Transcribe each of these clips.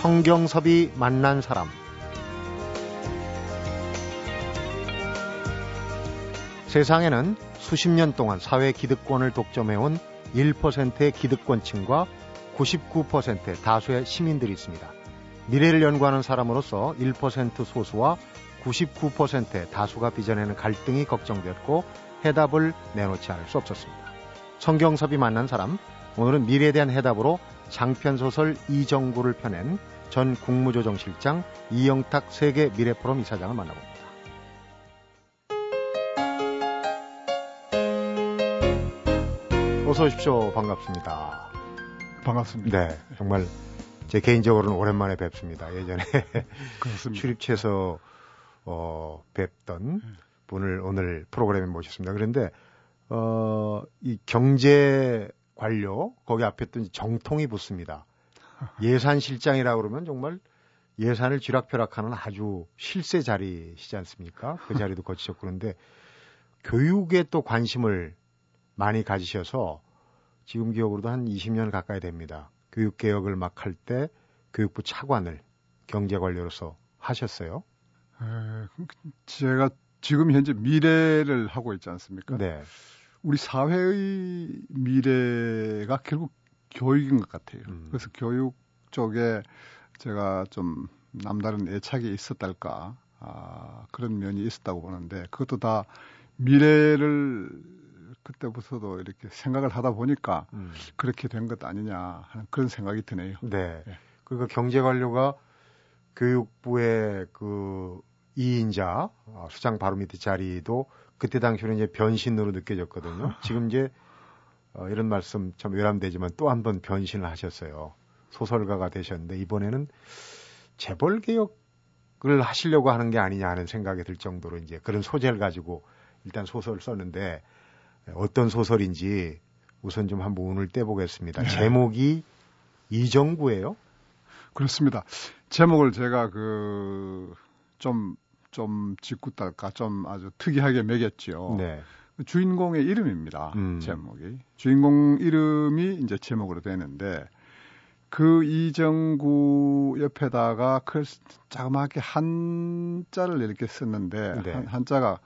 성경섭이 만난 사람 세상에는 수십 년 동안 사회 기득권을 독점해온 1%의 기득권층과 99%의 다수의 시민들이 있습니다. 미래를 연구하는 사람으로서 1% 소수와 99%의 다수가 빚어내는 갈등이 걱정되었고 해답을 내놓지 않을 수 없었습니다. 성경섭이 만난 사람, 오늘은 미래에 대한 해답으로 장편소설 이정구를 펴낸 전 국무조정실장 이영탁 세계 미래포럼 이사장을 만나봅니다. 어서 오십시오. 반갑습니다. 반갑습니다. 네, 정말 제 개인적으로는 오랜만에 뵙습니다. 예전에. 출입처에서 어, 뵙던 분을 오늘 프로그램에 모셨습니다. 그런데 어, 이 경제 관료 거기 앞에 또 정통이 붙습니다. 예산실장이라고 그러면 정말 예산을 쥐락펴락하는 아주 실세 자리시지 않습니까? 그 자리도 거치셨고 그런데 교육에 또 관심을 많이 가지셔서 지금 기억으로도 한 20년 가까이 됩니다. 교육 개혁을 막 할 때 교육부 차관을 경제 관료로서 하셨어요. 에, 제가 지금 현재 미래를 하고 있지 않습니까? 네. 우리 사회의 미래가 결국 교육인 것 같아요. 음. 그래서 교육 쪽에 제가 좀 남다른 애착이 있었달까 아, 그런 면이 있었다고 보는데 그것도 다 미래를 그때부터도 이렇게 생각을 하다 보니까 음. 그렇게 된 것 아니냐 하는 그런 생각이 드네요. 네. 네. 그러니까 경제 관료가 교육부의 그 2인자 어, 수장 바로 밑에 자리도 그때 당시에는 이제 변신으로 느껴졌거든요. 지금 이제 어, 이런 말씀 참 외람되지만 또 한 번 변신을 하셨어요. 소설가가 되셨는데 이번에는 재벌 개혁을 하시려고 하는 게 아니냐 하는 생각이 들 정도로 이제 그런 소재를 가지고 일단 소설을 썼는데 어떤 소설인지 우선 좀 한번 운을 떼보겠습니다. 네. 제목이 이정구예요. 그렇습니다. 제목을 제가 그 좀좀 짓궂달까 좀 아주 특이하게 매겼죠. 네. 그 주인공의 이름입니다. 음. 제목이 주인공 이름이 이제 제목으로 되는데 그 이정구 옆에다가 그 자그맣게 한자를 이렇게 썼는데 네. 한, 한자가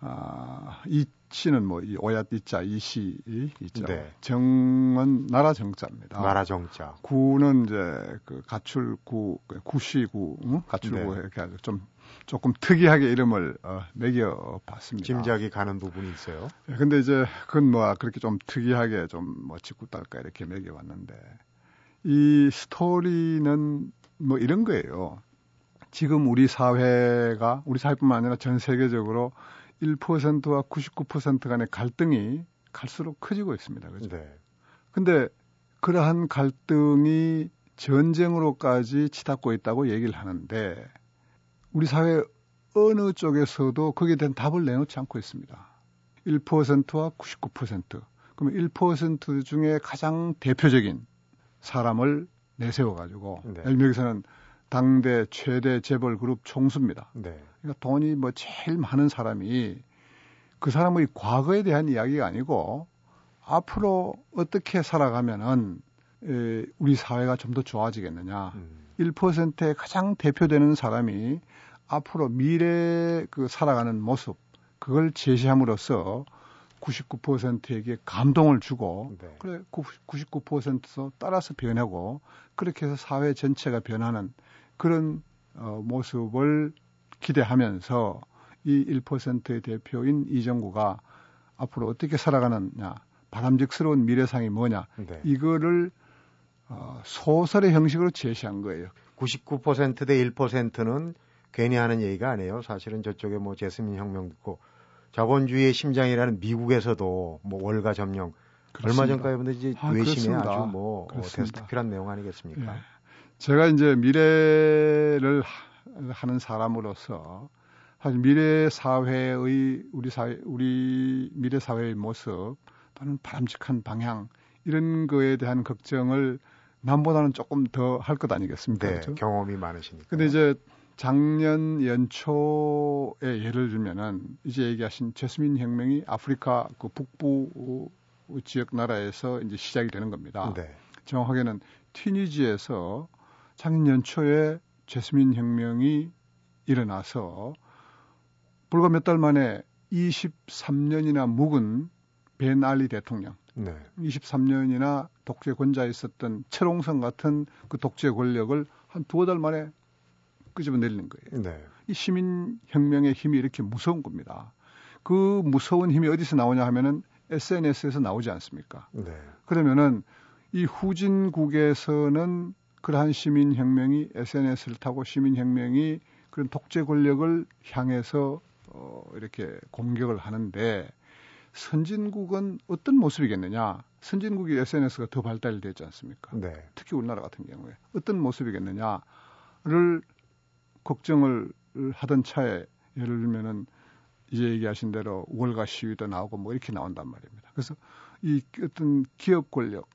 아, 이치는 뭐 이 오얏 이자 이시 이자 네. 정은 나라 정자입니다. 나라 정자. 구는 이제 그 가출구, 그 구시구, 응? 가출구 네. 이렇게 좀 조금 특이하게 이름을 어, 매겨봤습니다. 짐작이 가는 부분이 있어요. 예, 근데 이제 그건 뭐 그렇게 좀 특이하게 좀뭐 짓궂달까 이렇게 매겨봤는데 이 스토리는 뭐 이런 거예요. 지금 우리 사회가 우리 사회뿐만 아니라 전 세계적으로 1%와 99% 간의 갈등이 갈수록 커지고 있습니다. 그죠? 네. 근데 그러한 갈등이 전쟁으로까지 치닫고 있다고 얘기를 하는데 우리 사회 어느 쪽에서도 거기에 대한 답을 내놓지 않고 있습니다. 1%와 99%. 그러면 1% 중에 가장 대표적인 사람을 내세워 가지고 네. 여기서는 당대 최대 재벌 그룹 총수입니다. 네. 그러니까 돈이 뭐 제일 많은 사람이 그 사람의 과거에 대한 이야기가 아니고 앞으로 어떻게 살아가면은 에, 우리 사회가 좀 더 좋아지겠느냐. 음. 1%의 가장 대표되는 사람이 앞으로 미래 그 살아가는 모습 그걸 제시함으로써 99%에게 감동을 주고 네. 그래 99%도 따라서 변하고 그렇게 해서 사회 전체가 변하는 그런 어, 모습을 기대하면서 이 1%의 대표인 이정구가 앞으로 어떻게 살아가느냐 바람직스러운 미래상이 뭐냐 네. 이거를 어, 소설의 형식으로 제시한 거예요. 99%대 1%는 괜히 하는 얘기가 아니에요. 사실은 저쪽에 뭐 제스민 혁명 있고 자본주의의 심장이라는 미국에서도 뭐 월가 점령 얼마 그렇습니다. 전까지 보면 이제 아, 외신에 그렇습니다. 아주 뭐. 데스트필한 내용 아니겠습니까? 예. 제가 이제 미래를 하- 하는 사람으로서 사실 미래 사회의 우리 사회 우리 미래 사회의 모습 또는 바람직한 방향 이런 거에 대한 걱정을 남보다는 조금 더 할 것 아니겠습니까? 네, 그렇죠? 경험이 많으시니까. 근데 이제 작년 연초에 예를 들면은 이제 얘기하신 제스민 혁명이 아프리카 그 북부 지역 나라에서 이제 시작이 되는 겁니다. 네. 정확하게는 튀니지에서 작년 연초에 제스민 혁명이 일어나서 불과 몇 달 만에 23년이나 묵은 벤 알리 대통령, 네. 23년이나 독재 권자에 있었던 철옹성 같은 그 독재 권력을 한 두어 달 만에 끄집어 내리는 거예요. 네. 이 시민 혁명의 힘이 이렇게 무서운 겁니다. 그 무서운 힘이 어디서 나오냐 하면은 SNS에서 나오지 않습니까? 네. 그러면은 이 후진국에서는 그러한 시민 혁명이 SNS를 타고 시민 혁명이 그런 독재 권력을 향해서 어, 이렇게 공격을 하는데 선진국은 어떤 모습이겠느냐? 선진국이 SNS가 더 발달되지 않습니까? 네. 특히 우리나라 같은 경우에 어떤 모습이겠느냐를 걱정을 하던 차에 예를 들면은 이제 얘기하신 대로 월가 시위도 나오고 뭐 이렇게 나온단 말입니다. 그래서 이 어떤 기업 권력,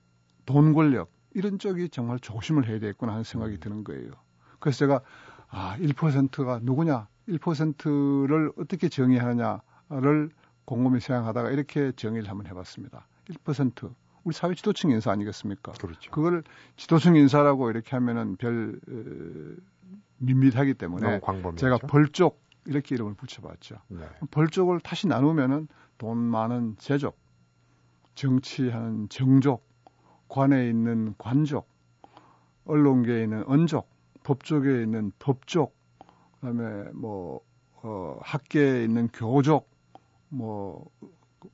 돈 권력 이런 쪽이 정말 조심을 해야 되겠구나 하는 생각이 음. 드는 거예요. 그래서 제가 아 1%가 누구냐, 1%를 어떻게 정의하느냐를 곰곰이 생각하다가 이렇게 정의를 한번 해봤습니다. 1% 우리 사회 지도층 인사 아니겠습니까? 그렇죠. 그걸 지도층 인사라고 이렇게 하면은 별 어, 밋밋하기 때문에 제가 벌쪽 이렇게 이름을 붙여봤죠. 네. 벌쪽을 다시 나누면은 돈 많은 제족, 정치하는 정족, 관에 있는 관족, 언론계에 있는 언족, 법조계에 있는 법족, 그다음에 뭐 어, 학계에 있는 교족, 뭐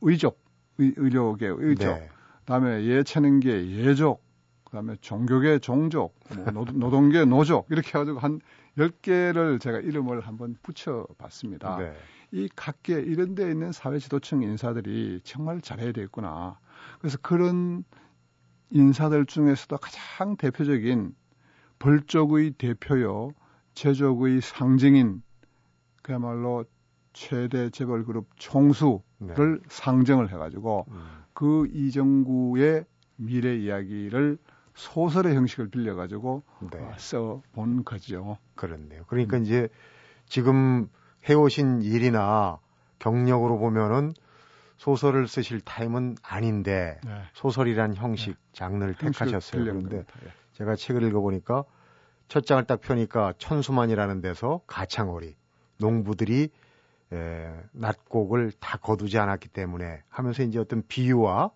의족, 의, 의료계 의족, 네. 그다음에 예체능계 예족, 그다음에 종교계 종족, 뭐 노, 동 계 노족 이렇게 해가지고 한 10개를 제가 이름을 한번 붙여봤습니다. 네. 이 각계 이런 데 있는 사회 지도층 인사들이 정말 잘해야 되겠구나. 그래서 그런 인사들 중에서도 가장 대표적인 벌적의 대표요, 제족의 상징인 그야말로 최대 재벌 그룹 총수를 네. 상정을 해가지고 음. 그 이정구의 미래 이야기를 소설의 형식을 빌려가지고 네. 어, 써본 거죠. 그렇네요. 그러니까 음. 이제 지금 해오신 일이나 경력으로 보면은 소설을 쓰실 타임은 아닌데 네. 소설이란 형식, 네. 장르를 택하셨어요. 그런데 네. 제가 책을 읽어보니까 첫 장을 딱 펴니까 천수만이라는 데서 가창오리 농부들이 에, 낮곡을 다 거두지 않았기 때문에 하면서 이제 어떤 비유와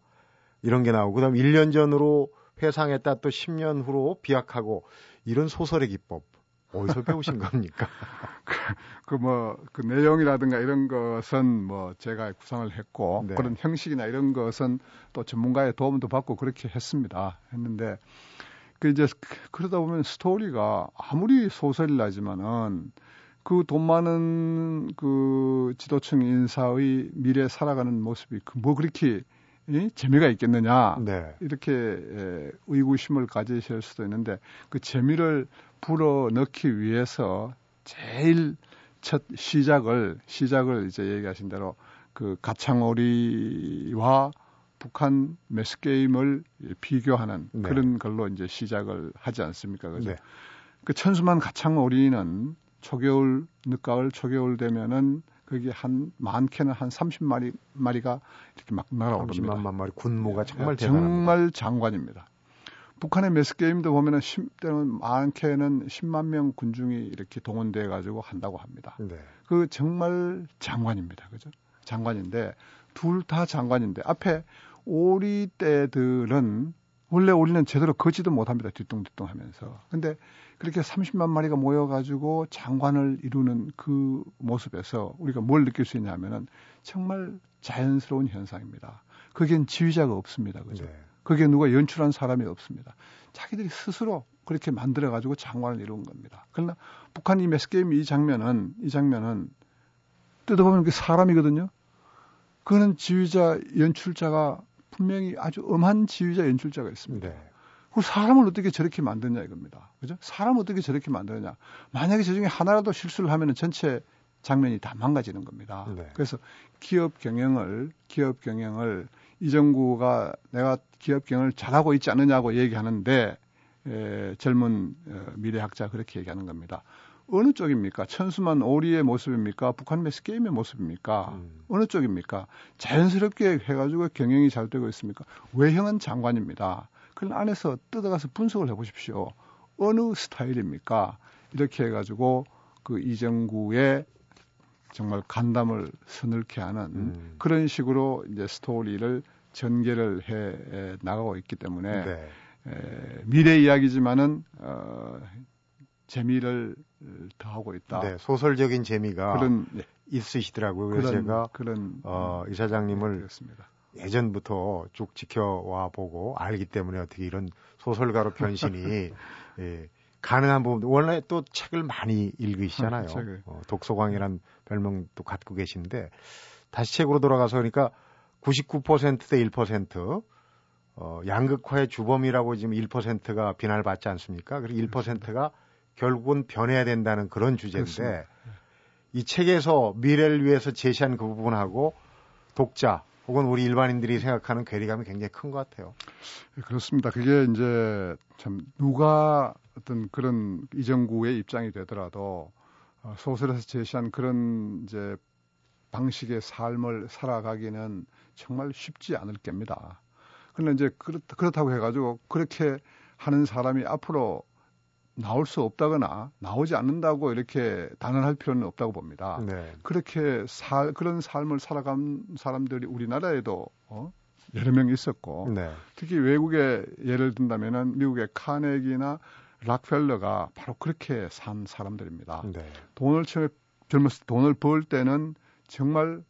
이런 게 나오고 그다음 1년 전으로 회상했다 또 10년 후로 비약하고 이런 소설의 기법 어디서 배우신 겁니까? 그, 뭐, 그 내용이라든가 이런 것은 뭐 제가 구상을 했고, 네. 그런 형식이나 이런 것은 또 전문가의 도움도 받고 그렇게 했습니다. 했는데, 그 이제 그러다 보면 스토리가 아무리 소설이라지만은 그 돈 많은 그 지도층 인사의 미래 살아가는 모습이 그뭐 그렇게 이? 재미가 있겠느냐 네. 이렇게 에, 의구심을 가지실 수도 있는데 그 재미를 불어 넣기 위해서 제일 첫 시작을 시작을 이제 얘기하신 대로 그 가창오리와 북한 매스 게임을 비교하는 네. 그런 걸로 이제 시작을 하지 않습니까? 그죠? 네. 그 천수만 가창오리는 초겨울 늦가을 초겨울 되면은 거기 한 많게는 한 30마리 마리가 이렇게 막 날아오릅니다. 30만 마리 군무가 정말 네, 정말 장관입니다. 북한의 매스 게임도 보면은 10, 때는 많게는 10만 명 군중이 이렇게 동원돼 가지고 한다고 합니다. 네. 그 정말 장관입니다. 그죠? 장관인데 둘 다 장관인데 앞에 오리 떼들은 원래 오리는 제대로 걷지도 못합니다. 뒤뚱뒤뚱 하면서. 근데 그렇게 30만 마리가 모여가지고 장관을 이루는 그 모습에서 우리가 뭘 느낄 수 있냐면은 정말 자연스러운 현상입니다. 거기엔 지휘자가 없습니다. 그죠? 네. 거기에 누가 연출한 사람이 없습니다. 자기들이 스스로 그렇게 만들어가지고 장관을 이룬 겁니다. 그러나 북한 이 매스게임 이 장면은, 이 장면은 뜯어보면 그 사람이거든요. 그거는 지휘자, 연출자가 분명히 아주 엄한 지휘자, 연출자가 있습니다. 네. 그 사람을 어떻게 저렇게 만드냐 이겁니다. 그죠? 사람을 어떻게 저렇게 만드냐. 만약에 저 중에 하나라도 실수를 하면 전체 장면이 다 망가지는 겁니다. 네. 그래서 기업 경영을, 기업 경영을 이정구가 내가 기업 경영을 잘하고 있지 않느냐고 얘기하는데, 에, 젊은 어, 미래학자 그렇게 얘기하는 겁니다. 어느 쪽입니까? 천수만 오리의 모습입니까? 북한 매스 게임의 모습입니까? 음. 어느 쪽입니까? 자연스럽게 해가지고 경영이 잘 되고 있습니까? 외형은 장관입니다. 그 안에서 뜯어가서 분석을 해보십시오. 어느 스타일입니까? 이렇게 해가지고 그 이정구의 정말 간담을 서늘케 하는 음. 그런 식으로 이제 스토리를 전개를 해 나가고 있기 때문에 네. 에, 미래 이야기지만은 어, 재미를 더하고 있다. 네, 소설적인 재미가 그런 네. 있으시더라고요. 그래서 그런, 제가 그런 어, 이 사장님을 네, 예전부터 쭉 지켜와 보고 알기 때문에 어떻게 이런 소설가로 변신이 예, 가능한 부분 원래 또 책을 많이 읽으시잖아요. 어, 독서광이란 별명도 갖고 계신데 다시 책으로 돌아가서 그러니까 99%대 1% 어, 양극화의 주범이라고 지금 1%가 비난을 받지 않습니까? 그리고 1%가 결국은 변해야 된다는 그런 주제인데 그렇습니다. 이 책에서 미래를 위해서 제시한 그 부분하고 독자 혹은 우리 일반인들이 생각하는 괴리감이 굉장히 큰 것 같아요. 네, 그렇습니다. 그게 이제 참 누가 어떤 그런 이정구의 입장이 되더라도 어, 소설에서 제시한 그런 이제 방식의 삶을 살아가기는 정말 쉽지 않을 겁니다. 그런데 이제 그렇, 그렇다고 해가지고 그렇게 하는 사람이 앞으로 나올 수 없다거나 나오지 않는다고 이렇게 단언할 필요는 없다고 봅니다. 네. 그렇게 살 그런 삶을 살아간 사람들이 우리나라에도 어? 여러 명 있었고 네. 특히 외국에 예를 든다면은 미국의 카네기나 락펠러가 바로 그렇게 산 사람들입니다. 네. 돈을 처음에 젊었을 때 돈을 벌 때는 정말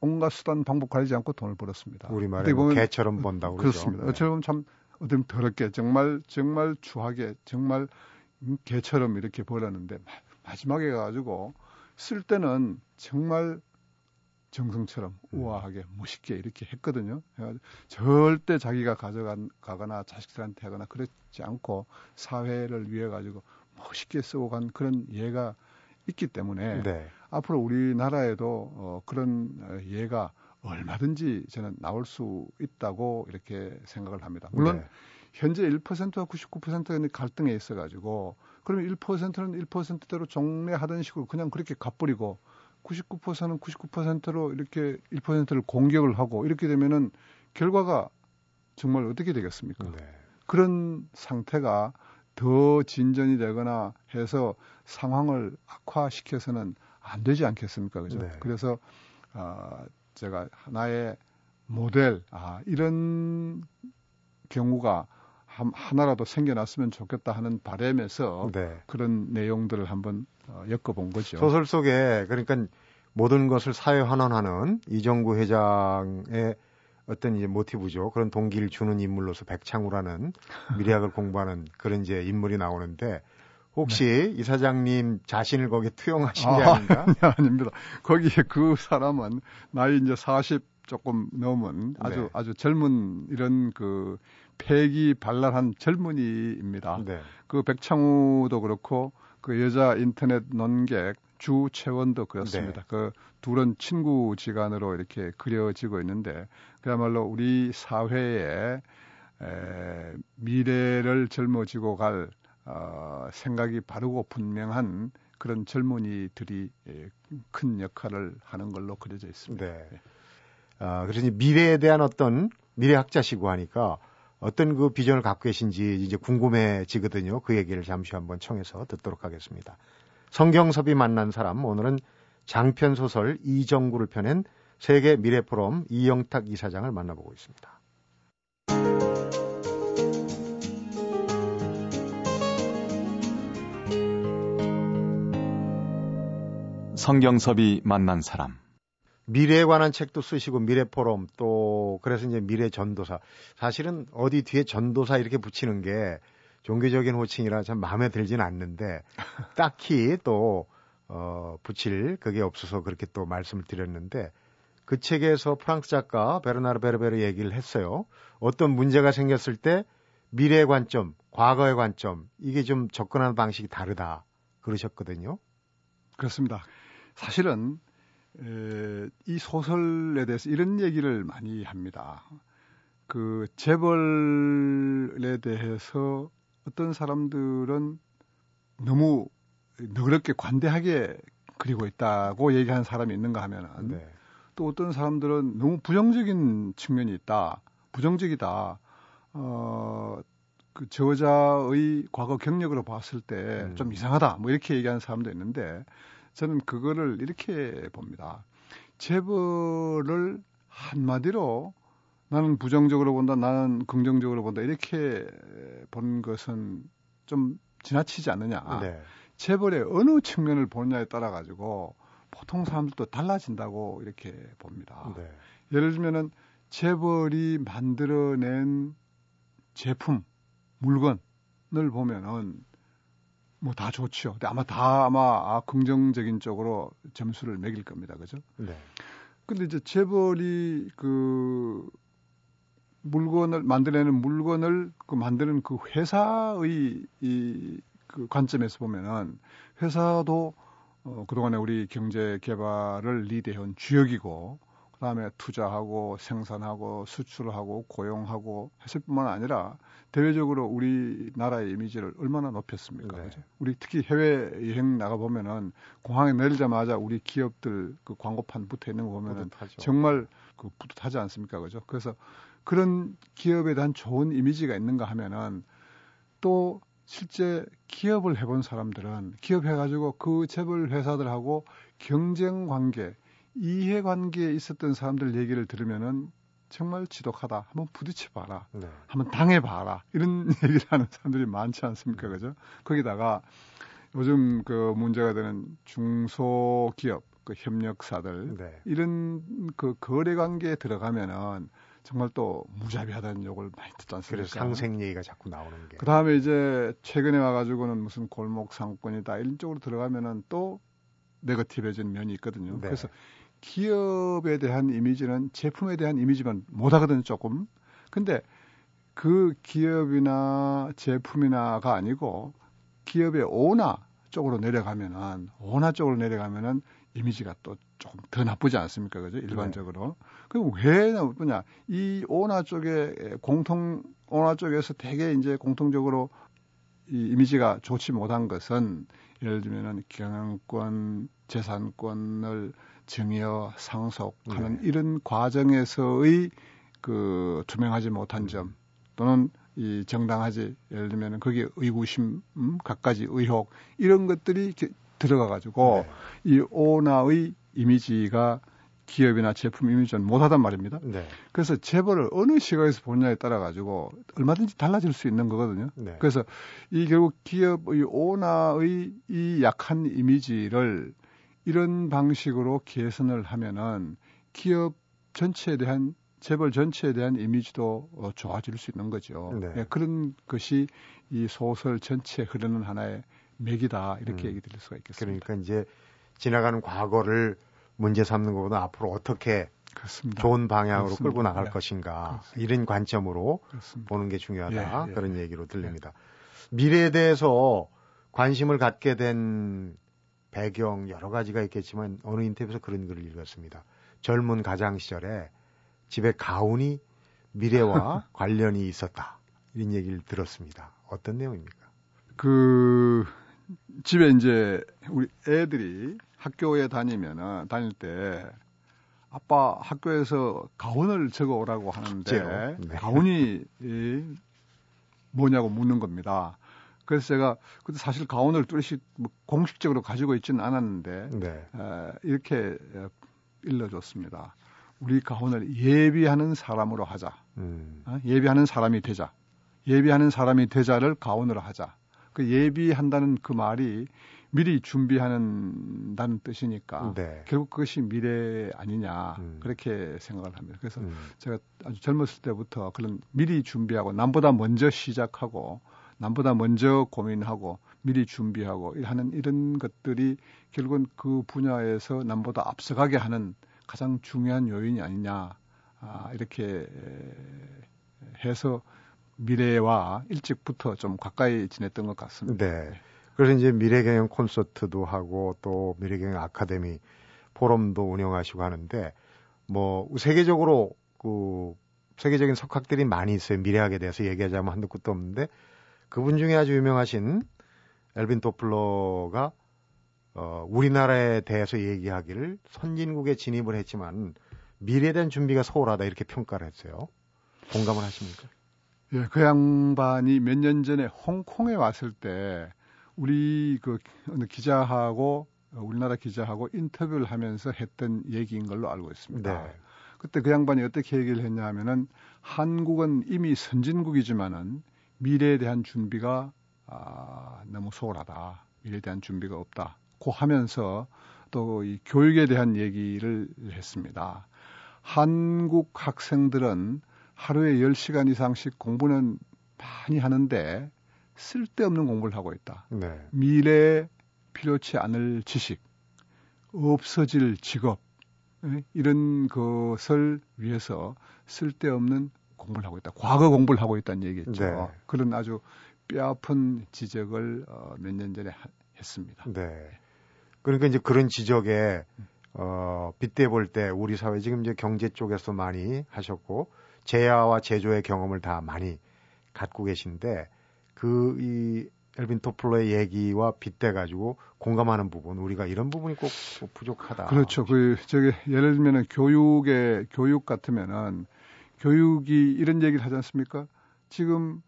온갖 수단 방법 가리지 않고 돈을 벌었습니다. 우리말에 뭐 개처럼 번다고 그렇습니다. 네. 어찌 보면 참 어떤 더럽게 정말 정말 추하게 정말 개처럼 이렇게 벌었는데 마지막에 가지고 쓸 때는 정말 정성처럼 음. 우아하게 멋있게 이렇게 했거든요. 절대 자기가 가져가거나 자식들한테 하거나 그렇지 않고 사회를 위해 가지고 멋있게 쓰고 간 그런 예가 있기 때문에 네. 앞으로 우리나라에도 어, 그런 어, 예가 얼마든지 저는 나올 수 있다고 이렇게 생각을 합니다. 물론 네. 현재 1%와 99%의 갈등에 있어 가지고 그러면 1%는 1%대로 종래하던 식으로 그냥 그렇게 갚버리고 99%는 99%로 이렇게 1%를 공격을 하고 이렇게 되면은 결과가 정말 어떻게 되겠습니까? 네. 그런 상태가 더 진전이 되거나 해서 상황을 악화시켜서는 안 되지 않겠습니까? 그죠? 네. 그래서 어, 제가 하나의 모델 아 이런 경우가 하나라도 생겨났으면 좋겠다 하는 바램에서 네. 그런 내용들을 한번 어, 엮어본 거죠. 소설 속에 그러니까 모든 것을 사회 환원하는 이정구 회장의 어떤 이제 모티브죠. 그런 동기를 주는 인물로서 백창우라는 미래학을 공부하는 그런 이제 인물이 나오는데 혹시 네. 이 사장님 자신을 거기에 투영하신 게 아, 닌가 아닙니다. 거기에 그 사람은 나이 이제 40 조금 넘은 아주 네. 아주 젊은 이런 그 패기 발랄한 젊은이입니다. 네. 그 백창우도 그렇고 그 여자 인터넷 논객 주채원도 그렇습니다. 네. 그 둘은 친구 지간으로 이렇게 그려지고 있는데 그야말로 우리 사회의 에, 미래를 젊어지고 갈 어, 생각이 바르고 분명한 그런 젊은이들이 예, 큰 역할을 하는 걸로 그려져 있습니다. 네. 아, 그래서 미래에 대한 어떤 미래학자시고 하니까 어떤 그 비전을 갖고 계신지 이제 궁금해지거든요. 그 얘기를 잠시 한번 청해서 듣도록 하겠습니다. 성경섭이 만난 사람 오늘은 장편 소설 이정구를 펴낸 세계 미래 포럼 이영탁 이사장을 만나보고 있습니다. 성경섭이 만난 사람 미래에 관한 책도 쓰시고 미래 포럼 또 그래서 이제 미래 전도사 사실은 어디 뒤에 전도사 이렇게 붙이는 게 종교적인 호칭이라 참 마음에 들지는 않는데 딱히 또 어, 붙일 그게 없어서 그렇게 또 말씀을 드렸는데 그 책에서 프랑스 작가 베르나르 베르베르 얘기를 했어요. 어떤 문제가 생겼을 때 미래의 관점, 과거의 관점 이게 좀 접근하는 방식이 다르다 그러셨거든요. 그렇습니다. 사실은 에, 이 소설에 대해서 이런 얘기를 많이 합니다. 그 재벌에 대해서 어떤 사람들은 너무 너그럽게 관대하게 그리고 있다고 얘기하는 사람이 있는가 하면은 네. 또 어떤 사람들은 너무 부정적인 측면이 있다. 부정적이다. 어, 그 저자의 과거 경력으로 봤을 때좀 음. 이상하다 뭐 이렇게 얘기하는 사람도 있는데 저는 그거를 이렇게 봅니다. 재벌을 한마디로 나는 부정적으로 본다, 나는 긍정적으로 본다 이렇게 본 것은 좀 지나치지 않느냐. 네. 재벌의 어느 측면을 보느냐에 따라 가지고 보통 사람들도 달라진다고 이렇게 봅니다. 네. 예를 들면은 재벌이 만들어낸 제품, 물건을 보면은 뭐 다 좋죠. 근데 아마 다 아마 아, 긍정적인 쪽으로 점수를 매길 겁니다. 그죠? 네. 근데 이제 재벌이 그 물건을 만들어내는 물건을 그 만드는 그 회사의 이 그 관점에서 보면은 회사도 어, 그동안에 우리 경제 개발을 리드해온 주역이고 그다음에 투자하고 생산하고 수출하고 고용하고 했을 뿐만 아니라 대외적으로 우리나라의 이미지를 얼마나 높였습니까? 네. 우리 특히 해외 여행 나가 보면은 공항에 내리자마자 우리 기업들 그 광고판 붙어 있는 거 보면은 뿌듯하죠. 정말 그 뿌듯하지 않습니까? 그죠? 그래서 그런 기업에 대한 좋은 이미지가 있는가 하면은 또 실제 기업을 해본 사람들은 기업 해가지고 그 재벌 회사들하고 경쟁 관계, 이해 관계에 있었던 사람들 얘기를 들으면은 정말 지독하다. 한번 부딪혀 봐라. 네. 한번 당해 봐라. 이런 얘기를 하는 사람들이 많지 않습니까? 그죠? 거기다가 요즘 그 문제가 되는 중소기업, 그 협력사들 네. 이런 그 거래 관계에 들어가면은 정말 또 무자비하다는 욕을 많이 듣지 않습니까? 그래서 상생 얘기가 자꾸 나오는 게. 그 다음에 이제 최근에 와가지고는 무슨 골목 상권이다 이런 쪽으로 들어가면은 또 네거티브해진 면이 있거든요. 네. 그래서 기업에 대한 이미지는 제품에 대한 이미지만 못하거든요, 조금. 근데 그 기업이나 제품이나가 아니고 기업의 오나 쪽으로 내려가면은 오나 쪽으로 내려가면은 이미지가 또 조금 더 나쁘지 않습니까? 그죠? 일반적으로. 네. 그럼 왜 나쁘냐? 이 오나 쪽에 공통 오나 쪽에서 되게 이제 공통적으로 이 이미지가 좋지 못한 것은 예를 들면은 경영권, 재산권을 증여, 상속하는 네. 이런 과정에서의 그 투명하지 못한 음. 점 또는 이 정당하지 예를 들면은 거기에 의구심, 음, 갖가지 의혹 이런 것들이 들어가 가지고 네. 이 오나의 이미지가 기업이나 제품 이미지는 못하단 말입니다. 네. 그래서 재벌을 어느 시각에서 보냐에 따라 가지고 얼마든지 달라질 수 있는 거거든요. 네. 그래서 이 결국 기업의 오나의 이 약한 이미지를 이런 방식으로 개선을 하면은 기업 전체에 대한 재벌 전체에 대한 이미지도 어, 좋아질 수 있는 거죠. 네. 네, 그런 것이 이 소설 전체에 흐르는 하나의 맥이다 이렇게 음. 얘기 드릴 수가 있겠습니다. 그러니까 이제 지나가는 과거를 문제 삼는 것보다 앞으로 어떻게 그렇습니다. 좋은 방향으로 그렇습니다. 끌고 나갈 네. 것인가 그렇습니다. 이런 관점으로. 보는 게 중요하다 예, 예, 그런 얘기로 들립니다. 예. 미래에 대해서 관심을 갖게 된 배경 여러 가지가 있겠지만 어느 인터뷰에서 그런 글을 읽었습니다. 젊은 가장 시절에 집에 가훈이 미래와 관련이 있었다 이런 얘기를 들었습니다. 어떤 내용입니까? 그 집에 이제 우리 애들이 학교에 다니면은 다닐 때 아빠 학교에서 가훈을 적어 오라고 하는데 네. 가훈이 뭐냐고 묻는 겁니다. 그래서 제가 그때 사실 가훈을 뚜렷이 뭐 공식적으로 가지고 있지는 않았는데 네. 에, 이렇게 일러줬습니다. 우리 가훈을 예비하는 사람으로 하자. 음. 어? 예비하는 사람이 되자. 예비하는 사람이 되자를 가훈으로 하자. 그 예비한다는 그 말이 미리 준비하는다는 뜻이니까 네. 결국 그것이 미래 아니냐 음. 그렇게 생각을 합니다. 그래서 음. 제가 아주 젊었을 때부터 그런 미리 준비하고 남보다 먼저 시작하고 남보다 먼저 고민하고 미리 준비하고 하는 이런 것들이 결국은 그 분야에서 남보다 앞서가게 하는 가장 중요한 요인이 아니냐 아, 이렇게 해서 미래와 일찍부터 좀 가까이 지냈던 것 같습니다. 네. 그래서 이제 미래경영 콘서트도 하고 또 미래경영 아카데미 포럼도 운영하시고 하는데 뭐 세계적으로 그 세계적인 석학들이 많이 있어요. 미래학에 대해서 얘기하자면 한두 끝도 없는데 그분 중에 아주 유명하신 엘빈 도플러가 어, 우리나라에 대해서 얘기하기를 선진국에 진입을 했지만 미래에 대한 준비가 소홀하다 이렇게 평가를 했어요. 공감을 하십니까? 예, 그 양반이 몇 년 전에 홍콩에 왔을 때 우리 그 기자하고 우리나라 기자하고 인터뷰를 하면서 했던 얘기인 걸로 알고 있습니다. 네. 그때 그 양반이 어떻게 얘기를 했냐 하면은 한국은 이미 선진국이지만은 미래에 대한 준비가 아, 너무 소홀하다. 미래에 대한 준비가 없다. 고 하면서 또 이 교육에 대한 얘기를 했습니다. 한국 학생들은 하루에 10시간 이상씩 공부는 많이 하는데 쓸데없는 공부를 하고 있다. 네. 미래에 필요치 않을 지식, 없어질 직업, 예, 이런 것을 위해서 쓸데없는 공부를 하고 있다. 과거 공부를 하고 있다는 얘기겠죠. 네. 그런 아주 뼈아픈 지적을 어, 몇 년 전에 하, 했습니다. 네. 그러니까 이제 그런 지적에 어, 빗대 볼 때 우리 사회 지금 이제 경제 쪽에서 많이 하셨고 제야와 제조의 경험을 다 많이 갖고 계신데 그 이 엘빈 토플러의 얘기와 빗대 가지고 공감하는 부분 우리가 이런 부분이 꼭 부족하다. 그렇죠. 그 저기 예를 들면은 교육의 교육 같으면은 교육이 이런 얘기를 하지 않습니까? 지금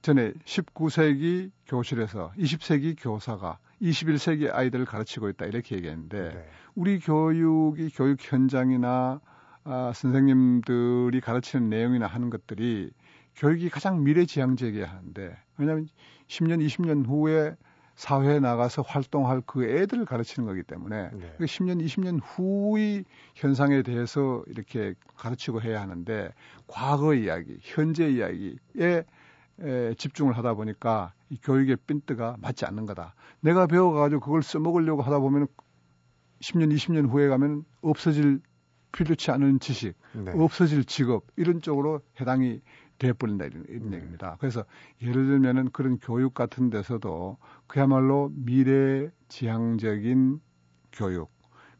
전에 19세기 교실에서 20세기 교사가 21세기 아이들을 가르치고 있다 이렇게 얘기했는데 네. 우리 교육이 교육 현장이나 아, 선생님들이 가르치는 내용이나 하는 것들이 교육이 가장 미래지향적이어야 하는데 왜냐하면 10년, 20년 후에 사회에 나가서 활동할 그 애들을 가르치는 거기 때문에 네. 그 10년, 20년 후의 현상에 대해서 이렇게 가르치고 해야 하는데 과거 이야기, 현재 이야기에 에, 집중을 하다 보니까 이 교육의 핀트가 맞지 않는 거다. 내가 배워가지고 그걸 써먹으려고 하다 보면 10년, 20년 후에 가면 없어질 필요치 않은 지식, 네. 없어질 직업 이런 쪽으로 해당이 돼버린다 이런, 이런 네. 얘기입니다. 그래서 예를 들면은 그런 교육 같은 데서도 그야말로 미래 지향적인 교육,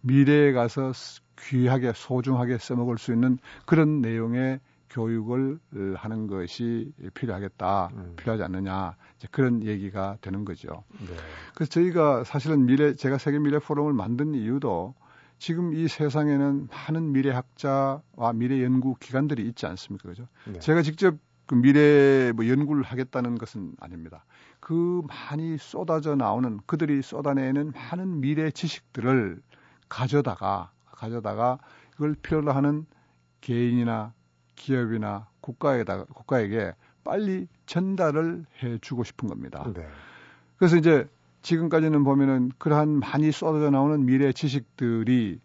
미래에 가서 귀하게 소중하게 써먹을 수 있는 그런 내용의 교육을 하는 것이 필요하겠다, 음. 필요하지 않느냐, 이제 그런 얘기가 되는 거죠. 네. 그래서 저희가 사실은 미래, 제가 세계 미래 포럼을 만든 이유도 지금 이 세상에는 많은 미래학자와 미래 연구 기관들이 있지 않습니까? 그죠? 네. 제가 직접 그 미래 뭐 연구를 하겠다는 것은 아닙니다. 그 많이 쏟아져 나오는 그들이 쏟아내는 많은 미래 지식들을 가져다가 가져다가 그걸 필요로 하는 개인이나 기업이나 국가에다 국가에게 빨리 전달을 해 주고 싶은 겁니다. 네. 그래서 이제 지금까지는 보면은 그러한 많이 쏟아져 나오는 미래 지식들이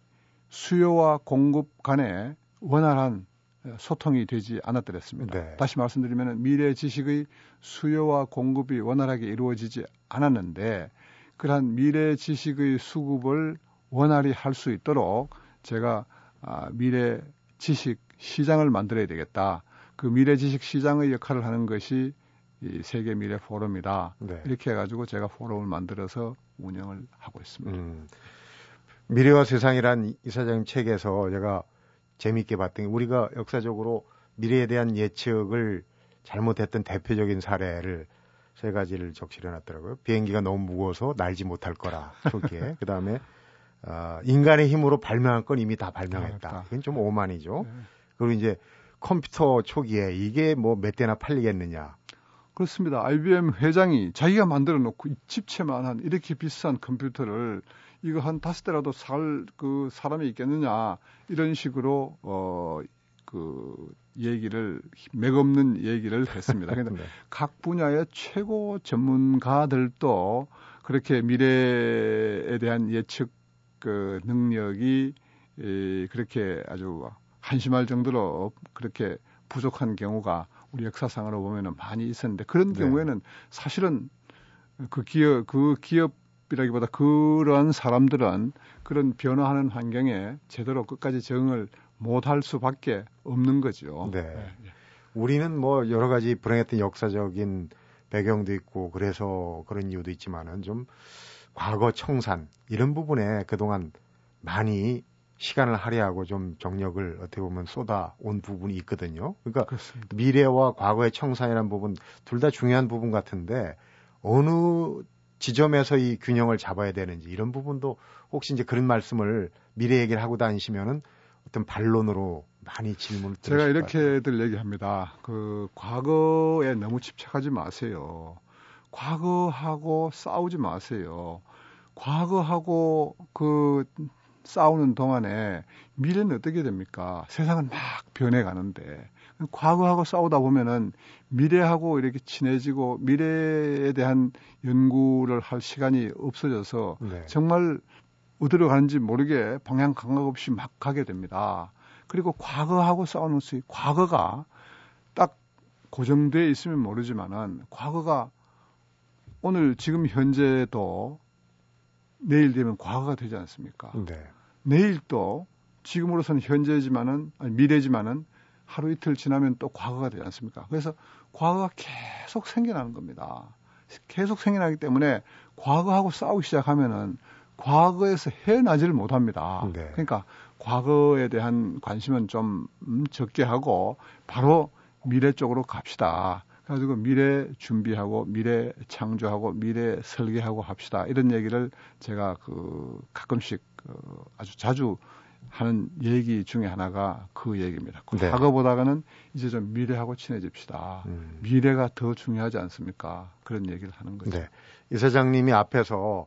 수요와 공급 간에 원활한 소통이 되지 않았더랬습니다. 네. 다시 말씀드리면 미래 지식의 수요와 공급이 원활하게 이루어지지 않았는데 그러한 미래 지식의 수급을 원활히 할 수 있도록 제가 아, 미래 지식 시장을 만들어야 되겠다. 그 미래 지식 시장의 역할을 하는 것이 이 세계 미래 포럼이다. 네. 이렇게 해가지고 제가 포럼을 만들어서 운영을 하고 있습니다. 음. 미래와 세상이란 이사장님 책에서 제가 재미있게 봤던 게 우리가 역사적으로 미래에 대한 예측을 잘못했던 대표적인 사례를 세 가지를 적시해 놨더라고요. 비행기가 너무 무거워서 날지 못할 거라 초기에. 그 다음에 어, 인간의 힘으로 발명한 건 이미 다 발명했다. 그건 좀 오만이죠. 네. 그리고 이제 컴퓨터 초기에 이게 뭐 몇 대나 팔리겠느냐. 그렇습니다. IBM 회장이 자기가 만들어 놓고 집채만 한 이렇게 비싼 컴퓨터를 이거 한 다섯 대라도 살 그 사람이 있겠느냐 이런 식으로 어 그 얘기를 맥없는 얘기를 했습니다. 그런데 네. 각 분야의 최고 전문가들도 그렇게 미래에 대한 예측 그 능력이 이 그렇게 아주 한심할 정도로 그렇게 부족한 경우가 우리 역사상으로 보면은 많이 있었는데 그런 네. 경우에는 사실은 그 기업 그 기업이라기보다 그런 사람들은 그런 변화하는 환경에 제대로 끝까지 적응을 못할 수밖에 없는 거죠. 네. 네. 우리는 뭐 여러 가지 불행했던 역사적인 배경도 있고 그래서 그런 이유도 있지만은 좀 과거 청산 이런 부분에 그동안 많이 시간을 할애하고 좀 정력을 어떻게 보면 쏟아 온 부분이 있거든요. 그러니까 그렇습니다. 미래와 과거의 청산이라는 부분 둘 다 중요한 부분 같은데 어느 지점에서 이 균형을 잡아야 되는지 이런 부분도 혹시 이제 그런 말씀을 미래 얘기를 하고 다니시면은 어떤 반론으로 많이 질문을 제가 이렇게들 얘기합니다. 그 과거에 너무 집착하지 마세요. 과거하고 싸우지 마세요. 과거하고 그 싸우는 동안에 미래는 어떻게 됩니까? 세상은 막 변해가는데 과거하고 싸우다 보면은 미래하고 이렇게 친해지고 미래에 대한 연구를 할 시간이 없어져서 네. 정말 어디로 가는지 모르게 방향 감각 없이 막 가게 됩니다. 그리고 과거하고 싸우는 수, 과거가 딱 고정되어 있으면 모르지만은 과거가 오늘 지금 현재도 내일 되면 과거가 되지 않습니까? 네. 내일 또 지금으로서는 현재지만은 아니 미래지만은 하루 이틀 지나면 또 과거가 되지 않습니까? 그래서 과거가 계속 생겨나는 겁니다. 계속 생겨나기 때문에 과거하고 싸우기 시작하면은 과거에서 헤어나지를 못합니다. 네. 그러니까 과거에 대한 관심은 좀 음, 적게 하고 바로 미래 쪽으로 갑시다. 그래가지고 미래 준비하고 미래 창조하고 미래 설계하고 합시다. 이런 얘기를 제가 그 가끔씩 그 아주 자주 하는 얘기 중에 하나가 그 얘기입니다. 네. 과거보다는 이제 좀 미래하고 친해집시다. 음. 미래가 더 중요하지 않습니까? 그런 얘기를 하는 거죠. 네. 이 사장님이 앞에서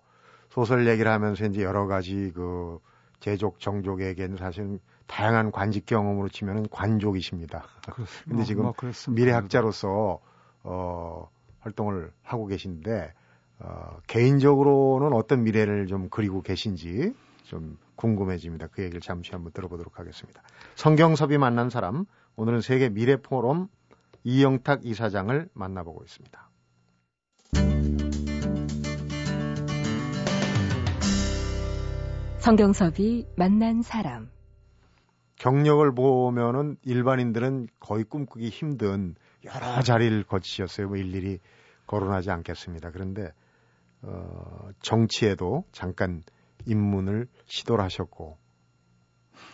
소설 얘기를 하면서 이제 여러 가지 그 제족 정족에게는 사실 다양한 관직 경험으로 치면은 관족이십니다. 그렇습니다. 근데 지금 뭐, 미래학자로서 어 활동을 하고 계신데 어 개인적으로는 어떤 미래를 좀 그리고 계신지 좀 궁금해집니다. 그 얘기를 잠시 한번 들어보도록 하겠습니다. 성경섭이 만난 사람 오늘은 세계 미래 포럼 이영탁 이사장을 만나보고 있습니다. 성경섭이 만난 사람. 경력을 보면은 일반인들은 거의 꿈꾸기 힘든 여러 자리를 거치셨어요. 뭐 일일이 거론하지 않겠습니다. 그런데 어, 정치에도 잠깐 입문을 시도를 하셨고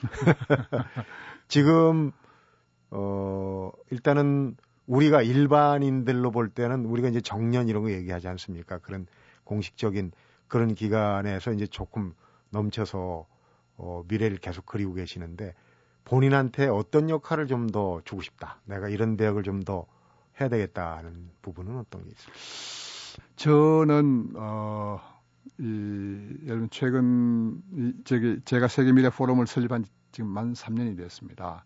지금 어 일단은 우리가 일반인들로 볼 때는 우리가 이제 정년 이런 거 얘기하지 않습니까? 그런 공식적인 그런 기관에서 이제 조금 넘쳐서 어, 미래를 계속 그리고 계시는데 본인한테 어떤 역할을 좀 더 주고 싶다. 내가 이런 대역을 좀 더 해야 되겠다는 부분은 어떤 게 있을까요? 저는 어, 이 여러분 최근 이, 저기 제가 세계 미래 포럼을 설립한 지 지금 만 3년이 됐습니다.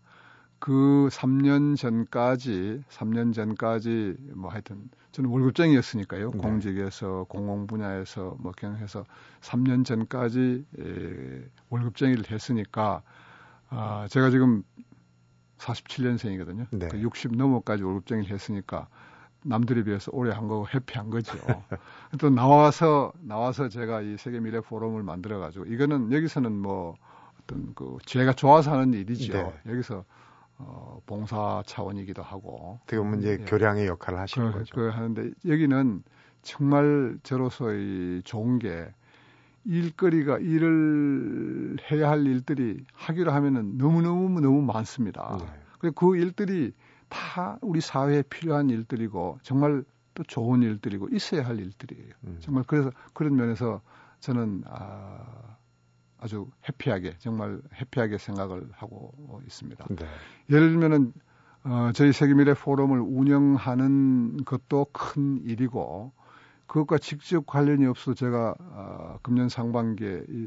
그 3년 전까지 3년 전까지 뭐 하여튼 저는 월급쟁이였으니까요. 네. 공직에서 공공 분야에서 뭐 경영해서 3년 전까지 에, 월급쟁이를 했으니까 아, 제가 지금 47년생이거든요. 네. 그 60 넘어까지 월급쟁이를 했으니까 남들에 비해서 오래 한 거고 해피한 거죠. 또 나와서 나와서 제가 이 세계 미래 포럼을 만들어 가지고 이거는 여기서는 뭐 어떤 그 제가 좋아서 하는 일이죠. 네. 여기서 어, 봉사 차원이기도 하고. 어떻게 보면 이제 예. 교량의 역할을 하시는 그, 거죠. 그 하는데 여기는 정말 저로서의 좋은 게 일거리가 일을 해야 할 일들이 하기로 하면은 너무너무 너무 많습니다. 네. 그리고 그 일들이 다 우리 사회에 필요한 일들이고 정말 또 좋은 일들이고 있어야 할 일들이에요. 음. 정말 그래서 그런 면에서 저는 아, 아주 해피하게 정말 해피하게 생각을 하고 있습니다. 네. 예를 들면은 어, 저희 세계미래 포럼을 운영하는 것도 큰 일이고 그것과 직접 관련이 없어 제가 어, 금년 상반기에 이,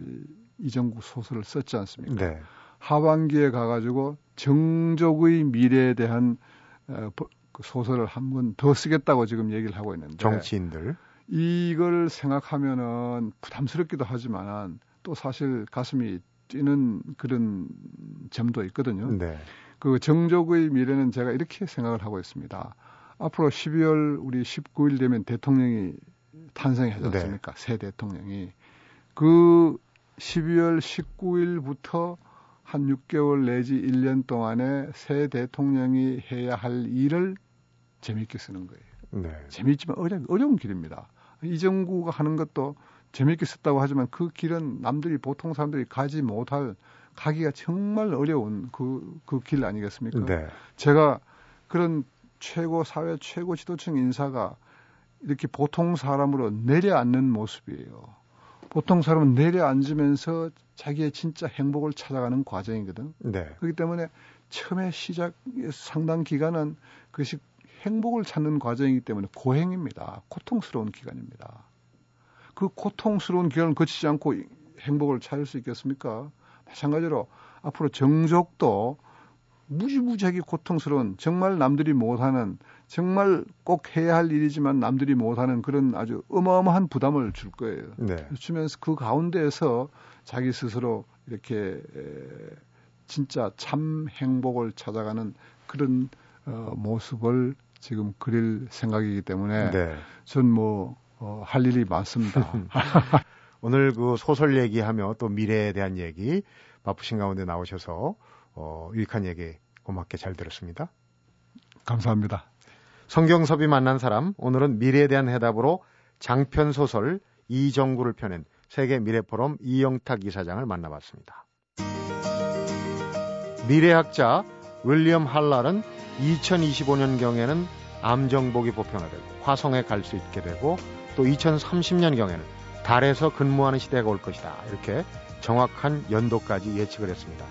이정국 소설을 썼지 않습니까? 네. 하반기에 가가지고 정족의 미래에 대한 어, 그 소설을 한번더 쓰겠다고 지금 얘기를 하고 있는데 정치인들 이걸 생각하면은 부담스럽기도 하지만은 또 사실 가슴이 뛰는 그런 점도 있거든요. 네. 그 정족의 미래는 제가 이렇게 생각을 하고 있습니다. 앞으로 12월 우리 19일 되면 대통령이 탄생하지 않습니까? 네. 새 대통령이. 그 12월 19일부터 한 6개월 내지 1년 동안에 새 대통령이 해야 할 일을 재밌게 쓰는 거예요. 네. 재밌지만 어려, 어려운 길입니다. 이정구가 하는 것도 재밌게 썼다고 하지만 그 길은 남들이 보통 사람들이 가지 못할 가기가 정말 어려운 그 그 길 아니겠습니까? 네. 제가 그런 최고 사회 최고 지도층 인사가 이렇게 보통 사람으로 내려앉는 모습이에요. 보통 사람은 내려앉으면서 자기의 진짜 행복을 찾아가는 과정이거든. 네. 그렇기 때문에 처음에 시작 상당 기간은 그것이 행복을 찾는 과정이기 때문에 고행입니다. 고통스러운 기간입니다. 그 고통스러운 기간을 거치지 않고 행복을 찾을 수 있겠습니까? 마찬가지로 앞으로 정족도 무지무지하게 고통스러운 정말 남들이 못하는 정말 꼭 해야 할 일이지만 남들이 못하는 그런 아주 어마어마한 부담을 줄 거예요. 네. 주면서 그 가운데에서 자기 스스로 이렇게 진짜 참 행복을 찾아가는 그런 어, 모습을 지금 그릴 생각이기 때문에 네. 전뭐 어, 할 일이 많습니다. 오늘 그 소설 얘기하며 또 미래에 대한 얘기 바쁘신 가운데 나오셔서 어, 유익한 얘기 고맙게 잘 들었습니다. 감사합니다. 성경섭이 만난 사람 오늘은 미래에 대한 해답으로 장편 소설 이정구를 펴낸 세계 미래 포럼 이영탁 이사장을 만나봤습니다. 미래학자 윌리엄 할랄은 2025년경에는 암정복이 보편화되고 화성에 갈 수 있게 되고 또 2030년경에는 달에서 근무하는 시대가 올 것이다. 이렇게 정확한 연도까지 예측을 했습니다.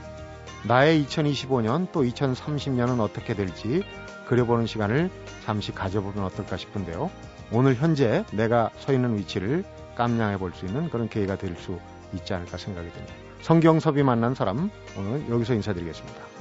나의 2025년 또 2030년은 어떻게 될지 그려보는 시간을 잠시 가져보면 어떨까 싶은데요. 오늘 현재 내가 서 있는 위치를 깜냥해 볼 수 있는 그런 계기가 될 수 있지 않을까 생각이 듭니다. 성경섭이 만난 사람 오늘 여기서 인사드리겠습니다.